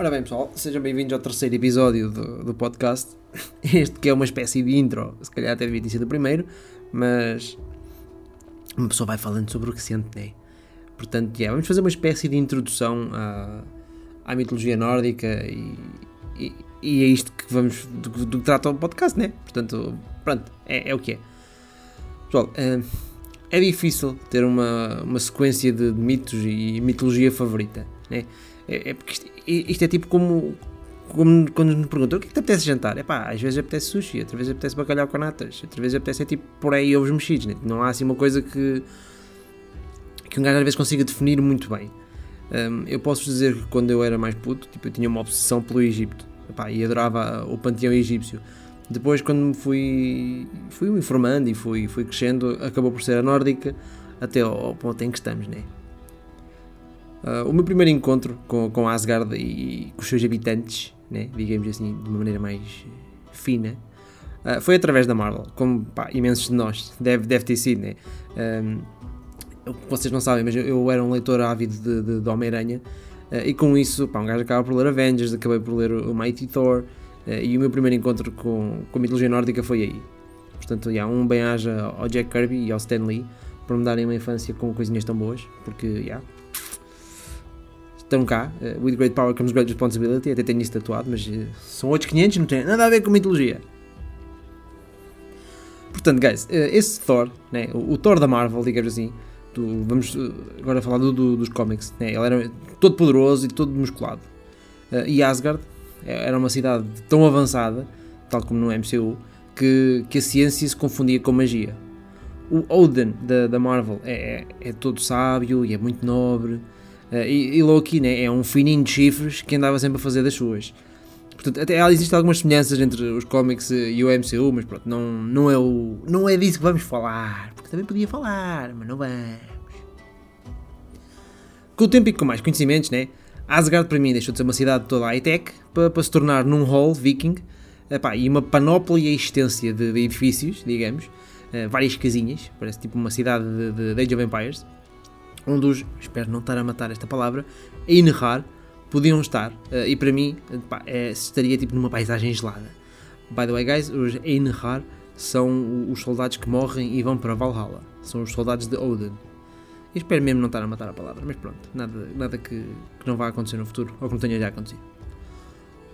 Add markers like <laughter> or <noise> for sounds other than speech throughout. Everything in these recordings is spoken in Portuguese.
Ora bem, pessoal, sejam bem-vindos ao terceiro episódio do, do podcast. <laughs> Este que é uma espécie de intro, se calhar até devia ter sido o primeiro, mas uma pessoa vai falando sobre o que sente, né? Portanto, yeah, vamos fazer uma espécie de introdução à, à mitologia nórdica e, e, e, é isto que vamos do, do que trata o podcast, né? Portanto, pronto, é, é o que é. Pessoal, é, é difícil ter uma, uma sequência de mitos e mitologia favorita, né? É, é porque isto, isto, é tipo como, como quando me perguntam o que é que te apetece jantar? É pá, às vezes apetece sushi, outras vezes apetece bacalhau com natas, outras vezes apetece é tipo por aí ovos mexidos, né? não há assim uma coisa que, que um gajo às vezes consiga definir muito bem. Um, eu posso dizer que quando eu era mais puto, tipo, eu tinha uma obsessão pelo Egito epá, e adorava o panteão egípcio. Depois, quando me fui, fui me informando e fui, fui crescendo, acabou por ser a nórdica até ao, ao ponto em que estamos, né? Uh, o meu primeiro encontro com, com Asgard e com os seus habitantes, né, digamos assim, de uma maneira mais fina, uh, foi através da Marvel, como pá, imensos de nós, deve, deve ter sido. Né? Um, vocês não sabem, mas eu, eu era um leitor ávido de, de, de Homem-Aranha uh, e com isso, pá, um gajo acaba por ler Avengers, acabei por ler o Mighty Thor e o meu primeiro encontro com, com a mitologia nórdica foi aí. Portanto, yeah, um bem-aja ao Jack Kirby e ao Stan Lee por me darem uma infância com coisinhas tão boas, porque, yeah, estão cá. Uh, with great power comes great responsibility. Até tenho isso tatuado, mas uh, são outros 500, não tem nada a ver com mitologia. Portanto, guys, uh, esse Thor, né, o, o, Thor da Marvel, digamos assim, do, vamos agora falar do, do, dos cómics, né, ele era todo poderoso e todo musculado. e Asgard era uma cidade tão avançada, tal como no MCU, que, que a ciência se confundia com magia. O Odin da, da Marvel é, é, é todo sábio e é muito nobre, e, e, Loki né, é um fininho de chifres que andava sempre a fazer das suas. Portanto, até existem algumas semelhanças entre os cómics e o MCU, mas pronto, não, não, é o, não é disso que vamos falar. Porque também podia falar, mas não vamos. Com o tempo e com mais conhecimentos, né, Asgard para mim deixou de ser uma cidade toda high-tech para, para se tornar num hall viking epá, e uma panóplia extensa de, de edifícios, digamos, uh, várias casinhas, parece tipo uma cidade de, de, de Age of Empires onde os, espero não estar a matar esta palavra, Einhar podiam estar. Uh, e para mim, pá, é, estaria tipo numa paisagem gelada. By the way, guys, os Einhar são os soldados que morrem e vão para Valhalla. São os soldados de Odin. E espero mesmo não estar a matar a palavra, mas pronto, nada, nada que, que não vá acontecer no futuro, ou que não tenha já acontecido.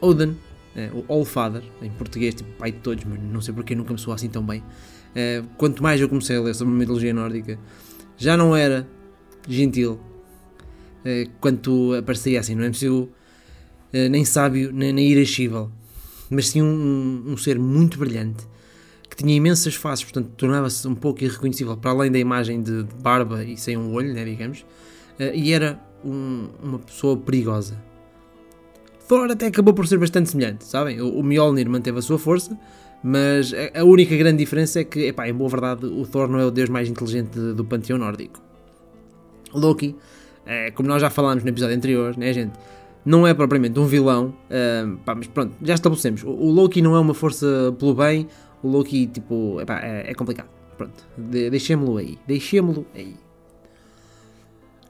Odin, é, o Allfather, em português, tipo pai de todos, mas não sei porque nunca me soou assim tão bem. É, quanto mais eu comecei a ler sobre a mitologia nórdica, já não era gentil, uh, quanto aparecia assim no MCU, uh, eh, nem sábio, nem, nem irascível, mas sim um, um, ser muito brilhante, que tinha imensas faces, portanto tornava-se um pouco irreconhecível, para além da imagem de, barba e sem um olho, né, digamos, uh, e era um, uma pessoa perigosa. Thor até acabou por ser bastante semelhante, sabem? O, o Mjolnir manteve a sua força, mas a, a única grande diferença é que, epá, em boa verdade, o Thor não é o deus mais inteligente do panteão nórdico. Loki, é, como nós já falámos no episódio anterior, né, gente? Não é propriamente um vilão, uh, pá, mas pronto, já estabelecemos. O, o, Loki não é uma força pelo bem, o Loki, tipo, é, é complicado. Pronto, de, deixemos-lo aí, deixemos-lo aí.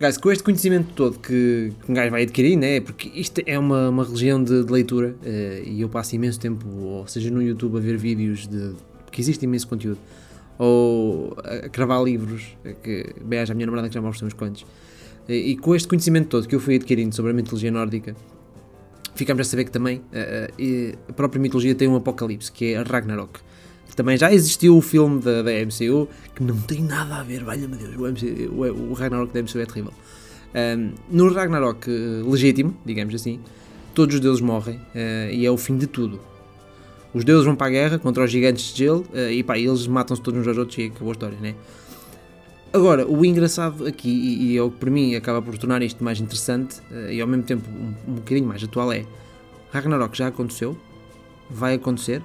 Guys, com este conhecimento todo que, que um gajo vai adquirir, né? Porque isto é uma, uma religião de, de leitura uh, e eu passo imenso tempo, ou seja, no YouTube a ver vídeos de. porque existe imenso conteúdo ou a cravar livros, que beijo a minha namorada que já ofereceu uns quantos. E, e, com este conhecimento todo que eu fui adquirindo sobre a mitologia nórdica, ficamos a saber que também uh, a própria mitologia tem um apocalipse, que é a Ragnarok. Também já existiu o filme da, da MCU, que não tem nada a ver, valha-me Deus, o, MCU, o, o, Ragnarok da MCU é terrível. Um, no Ragnarok legítimo, digamos assim, todos os deuses morrem uh, e é o fim de tudo. Os deuses vão para a guerra contra os gigantes de gelo uh, e pá, eles matam-se todos uns aos outros e acabou a história, né? Agora, o engraçado aqui, e, e é o que para mim acaba por tornar isto mais interessante uh, e ao mesmo tempo um, um bocadinho mais atual é Ragnarok já aconteceu, vai acontecer,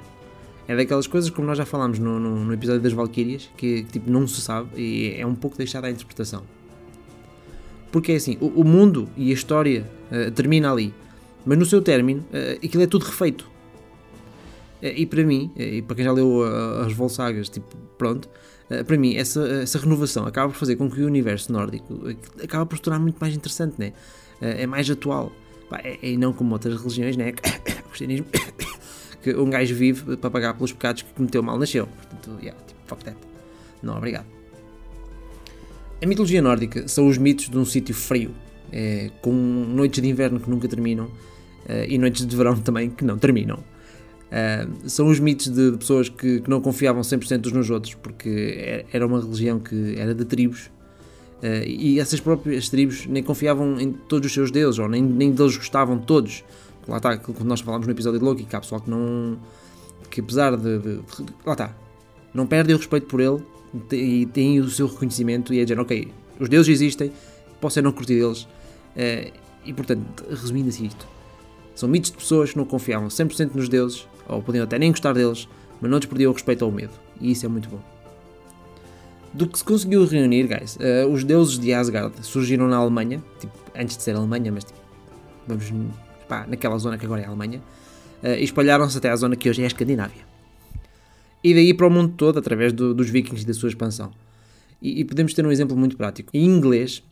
é daquelas coisas como nós já falámos no, no, no episódio das Valkyrias, que, que, tipo, não se sabe e é um pouco deixado à interpretação. Porque é assim, o, o mundo e a história uh, termina ali, mas no seu término uh, aquilo é tudo refeito. Eh, e para mim, eh, e para quem já leu eh, as Volsagas, tipo, pronto, para mim essa, essa renovação acaba por fazer com que o universo nórdico acaba por se tornar muito mais interessante, né? é mais atual. Pá, é, e não como outras religiões, né? <coughs> o cristianismo, <coughs> que um gajo vive para pagar pelos pecados que cometeu mal nasceu. Portanto, yeah, tipo, fuck that. Não, obrigado. A mitologia nórdica são os mitos de um sítio frio, é, com noites de inverno que nunca terminam é, e noites de verão também que não terminam. É, são os mitos de, pessoas que, que, não confiavam 100% uns nos outros, porque era uma religião que era de tribos Uh, e essas próprias tribos nem confiavam em todos os seus deuses, ou nem, nem deles gostavam todos. Lá está, quando nós falámos no episódio de Loki, que há pessoal que não. que apesar de. de, de lá está, não perdem o respeito por ele e têm o seu reconhecimento e é dizer, ok, os deuses existem, posso ser não curtir deles. Uh, e portanto, resumindo assim isto, são mitos de pessoas que não confiavam 100% nos deuses, ou podiam até nem gostar deles, mas não desperdiam o respeito ou o medo. E isso é muito bom do que se conseguiu reunir, guys. Uh, os deuses de Asgard surgiram na Alemanha, tipo, antes de ser Alemanha, mas tipo, vamos pá, naquela zona que agora é a Alemanha, uh, e espalharam-se até à zona que hoje é a Escandinávia. E daí para o mundo todo, através do, dos vikings e da sua expansão. E, e, podemos ter um exemplo muito prático. Em inglês,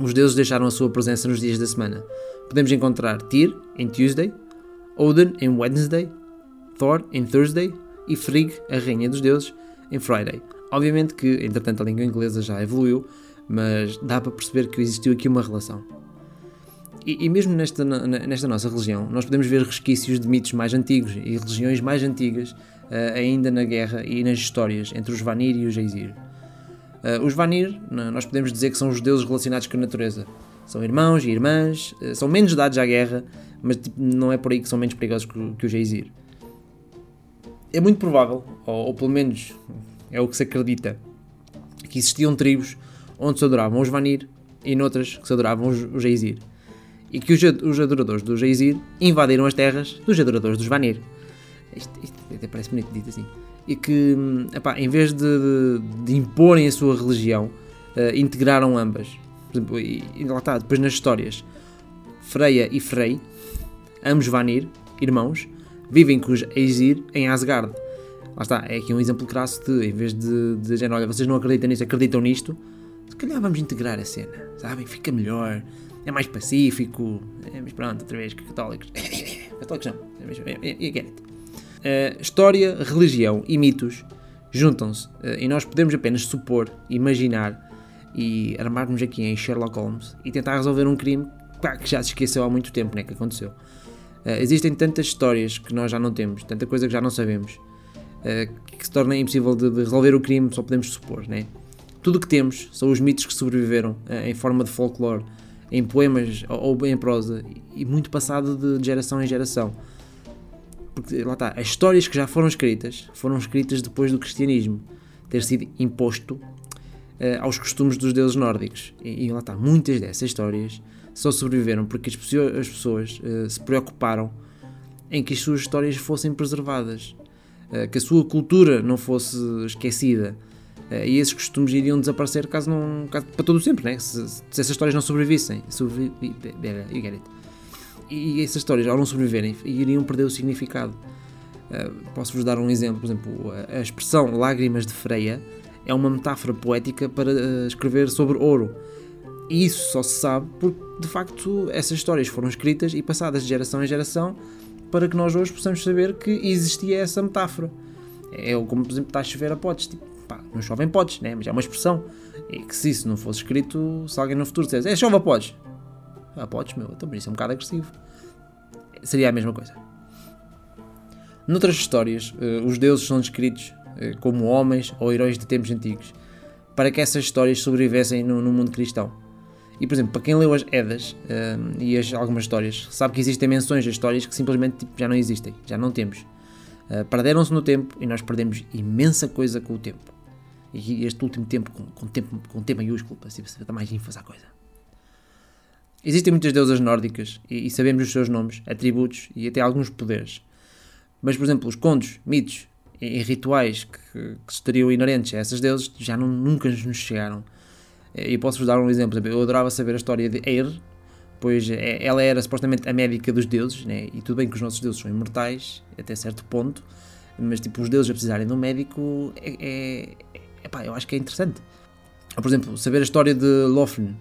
os deuses deixaram a sua presença nos dias da semana. Podemos encontrar Tyr em Tuesday, Odin em Wednesday, Thor em Thursday e Frigg, a rainha dos deuses, em Friday. Obviamente que, entretanto, a língua inglesa já evoluiu, mas dá para perceber que existiu aqui uma relação. E, e mesmo nesta, nesta nossa religião, nós podemos ver resquícios de mitos mais antigos e religiões mais antigas uh, ainda na guerra e nas histórias entre os Vanir e os Aesir. Uh, os Vanir, nós podemos dizer que são os deuses relacionados com a natureza. São irmãos e irmãs, uh, são menos dados à guerra, mas tipo, não é por aí que são menos perigosos que, que os Aesir. É muito provável, ou, ou pelo menos é o que se acredita, que existiam tribos onde se adoravam os Vanir e noutras que se adoravam os, os. E que os, os adoradores dos Aesir invadiram as terras dos adoradores dos Vanir. Isto, isto até parece bonito dito assim. E que, epá, em vez de, de, de, imporem a sua religião, uh, integraram ambas. Por exemplo, e, e lá está, depois nas histórias, Freya e Frey, ambos Vanir, irmãos, vivem com os Aesir em Asgard Lá está, é aqui um exemplo crasso de, em vez de, de dizer, olha, vocês não acreditam nisto, acreditam nisto, se calhar vamos integrar a cena, sabem? Fica melhor, é mais pacífico, é, mas pronto, outra vez, católicos. <laughs> católicos não, é, you get it. Uh, história, religião e mitos juntam-se uh, e nós podemos apenas supor, imaginar e armarmos aqui em Sherlock Holmes e tentar resolver um crime pá, que já se esqueceu há muito tempo, né, que aconteceu. Uh, existem tantas histórias que nós já não temos, tanta coisa que já não sabemos eh, que se torna impossível de, de, resolver o crime, só podemos supor, né? Tudo o que temos são os mitos que sobreviveram uh, em forma de folclore, em poemas ou, ou em prosa, e muito passado de geração em geração. Porque lá está, as histórias que já foram escritas foram escritas depois do cristianismo ter sido imposto uh, aos costumes dos deuses nórdicos. E, e, lá está, muitas dessas histórias só sobreviveram porque as pessoas, as pessoas uh, se preocuparam em que as suas histórias fossem preservadas. Eh, que a sua cultura não fosse esquecida. Uh, e esses costumes iriam desaparecer caso não. Caso, para todo o sempre, né? se, se essas histórias não sobrevivessem. Sobrevi. E essas histórias, ao não sobreviverem, iriam perder o significado. Uh, Posso-vos dar um exemplo. Por exemplo, a, expressão lágrimas de Freia é uma metáfora poética para uh, escrever sobre ouro. E isso só se sabe porque, de facto, essas histórias foram escritas e passadas de geração em geração para que nós hoje possamos saber que existia essa metáfora. É como, por exemplo, está a chover a potes. Tipo, pá, não chovem potes, né? mas é uma expressão. E que se isso não fosse escrito, se alguém no futuro dissesse, é chove a potes. A potes, meu, então isso é um bocado agressivo. Seria a mesma coisa. Noutras histórias, eh, os deuses são descritos eh, como homens ou heróis de tempos antigos, para que essas histórias sobrevivessem no mundo cristão. E, por exemplo, para quem leu as Edas uh, e as, algumas histórias, sabe que existem menções a histórias que simplesmente tipo, já não existem, já não temos. Uh, Perderam-se no tempo e nós perdemos imensa coisa com o tempo. E este último tempo, com, com, tempo, com T maiúsculo, para se dar mais ênfase à coisa. Existem muitas deusas nórdicas e, e, sabemos os seus nomes, atributos e até alguns poderes. Mas, por exemplo, os contos, mitos e, e rituais que, que estariam inerentes a essas deusas já não, nunca nos chegaram. E posso-vos dar um exemplo. Eu adorava saber a história de Eir, pois é, ela era supostamente a médica dos deuses, né? e tudo bem que os nossos deuses são imortais, até certo ponto, mas tipo, os deuses a precisarem de um médico é, é, é pá, eu acho que é interessante. Por exemplo, saber a história de Lofn,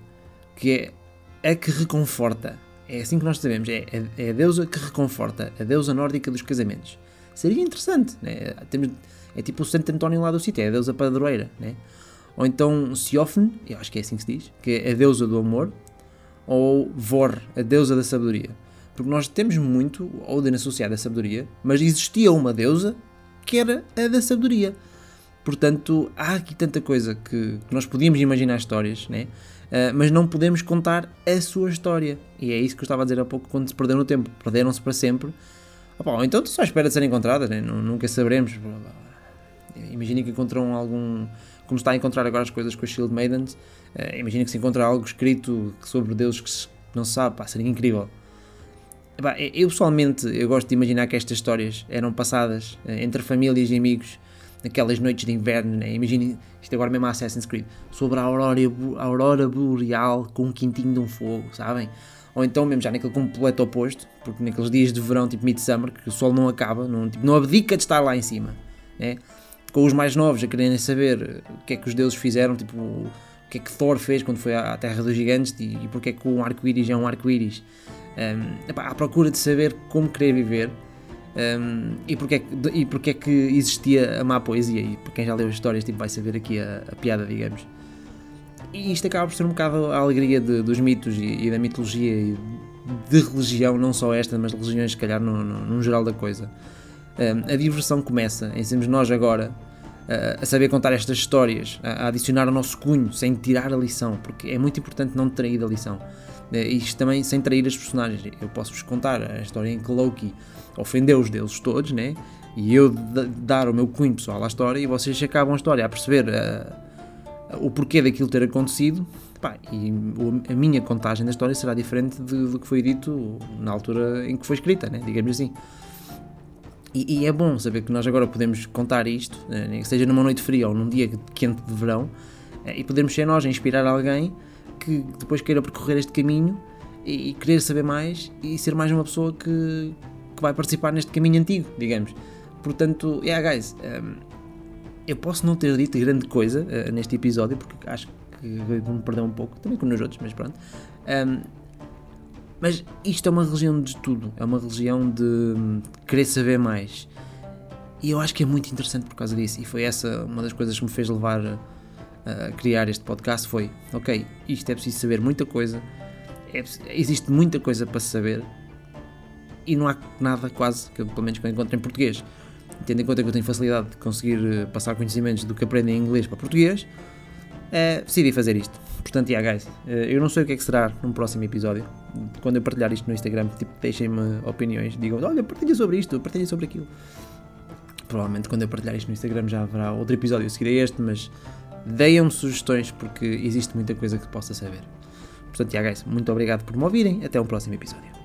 que é a que reconforta é assim que nós sabemos, é, é, é a deusa que reconforta, a deusa nórdica dos casamentos. Seria interessante, né? Temos, é tipo o Santo António lá do sítio, é a deusa padroeira, né? Ou então Siofne, eu acho que é assim que se diz, que é a deusa do amor, ou Vor, a deusa da sabedoria. Porque nós temos muito Odin associado à sabedoria, mas existia uma deusa que era a da sabedoria. Portanto, há aqui tanta coisa que, que nós podíamos imaginar histórias, né? Uh, mas não podemos contar a sua história. E é isso que eu estava a dizer há pouco quando se perderam no tempo. Perderam-se para sempre. Opa, então só espera de serem encontradas, né? nunca saberemos. Imagina que encontram algum. Como está a encontrar agora as coisas com as Shield Maidens. Uh, imagina que se encontra algo escrito sobre deuses que se, não se sabe. Pá, seria incrível. Eu pessoalmente eu gosto de imaginar que estas histórias eram passadas eh, entre famílias e amigos naquelas noites de inverno, né? imaginem isto agora mesmo a Assassin's Creed, sobre a aurora, a aurora boreal com um quintinho de um fogo, sabem? Ou então mesmo já naquele completo oposto, porque naqueles dias de verão, tipo Midsummer, que o sol não acaba, não, tipo, não abdica de estar lá em cima, né? Com os mais novos a quererem saber o que é que os deuses fizeram, tipo o que é que Thor fez quando foi à Terra dos Gigantes e, e porque é que um arco-íris é um arco-íris um, à procura de saber como querer viver um, e, porque é que, e porque é que existia a má poesia. E para quem já leu as histórias tipo, vai saber aqui a, a piada, digamos. E isto acaba por ser um bocado a alegria de, dos mitos e, e, da mitologia e de religião, não só esta, mas religiões, se calhar, no, no, no geral da coisa. A diversão começa em sermos nós agora a saber contar estas histórias, a, adicionar ao nosso cunho, sem tirar a lição, porque é muito importante não trair a lição. Eh, isto também sem trair as personagens. Eu posso-vos contar a história em que Loki ofendeu os deuses todos, né? E eu dar o meu cunho pessoal à história e vocês acabam a história a perceber uh, o porquê daquilo ter acontecido. Pá, e a minha contagem da história será diferente do que foi dito na altura em que foi escrita, né? digamos assim. E, e, é bom saber que nós agora podemos contar isto, né? seja numa noite fria ou num dia quente de verão, e podermos ser nós a inspirar alguém que depois queira percorrer este caminho e, querer saber mais e ser mais uma pessoa que, que vai participar neste caminho antigo, digamos. Portanto, yeah, guys, um, eu posso não ter dito grande coisa uh, neste episódio, porque acho que vou-me perder um pouco, também com nos outros, mas pronto. Um, mas isto é uma religião de tudo, é uma religião de hum, querer saber mais. E eu acho que é muito interessante por causa disso, e foi essa uma das coisas que me fez levar a criar este podcast foi: ok, isto é preciso saber muita coisa, é, existe muita coisa para saber e não há nada quase, que pelo menos que eu encontro em português. Tendo em conta que eu tenho facilidade de conseguir eh, passar conhecimentos do que aprendo em inglês para português, é, decidi fazer isto. Portanto, yeah, guys, eh, eu não sei o que é que será num próximo episódio. Quando eu partilhar isto no Instagram, tipo, deixem-me opiniões, digam, olha, partilha sobre isto, partilha sobre aquilo. Provavelmente quando eu partilhar isto no Instagram já haverá outro episódio a seguir a este, mas Deem-me sugestões porque existe muita coisa que possa saber. Portanto, yeah, guys, muito obrigado por me ouvirem. Até um próximo episódio.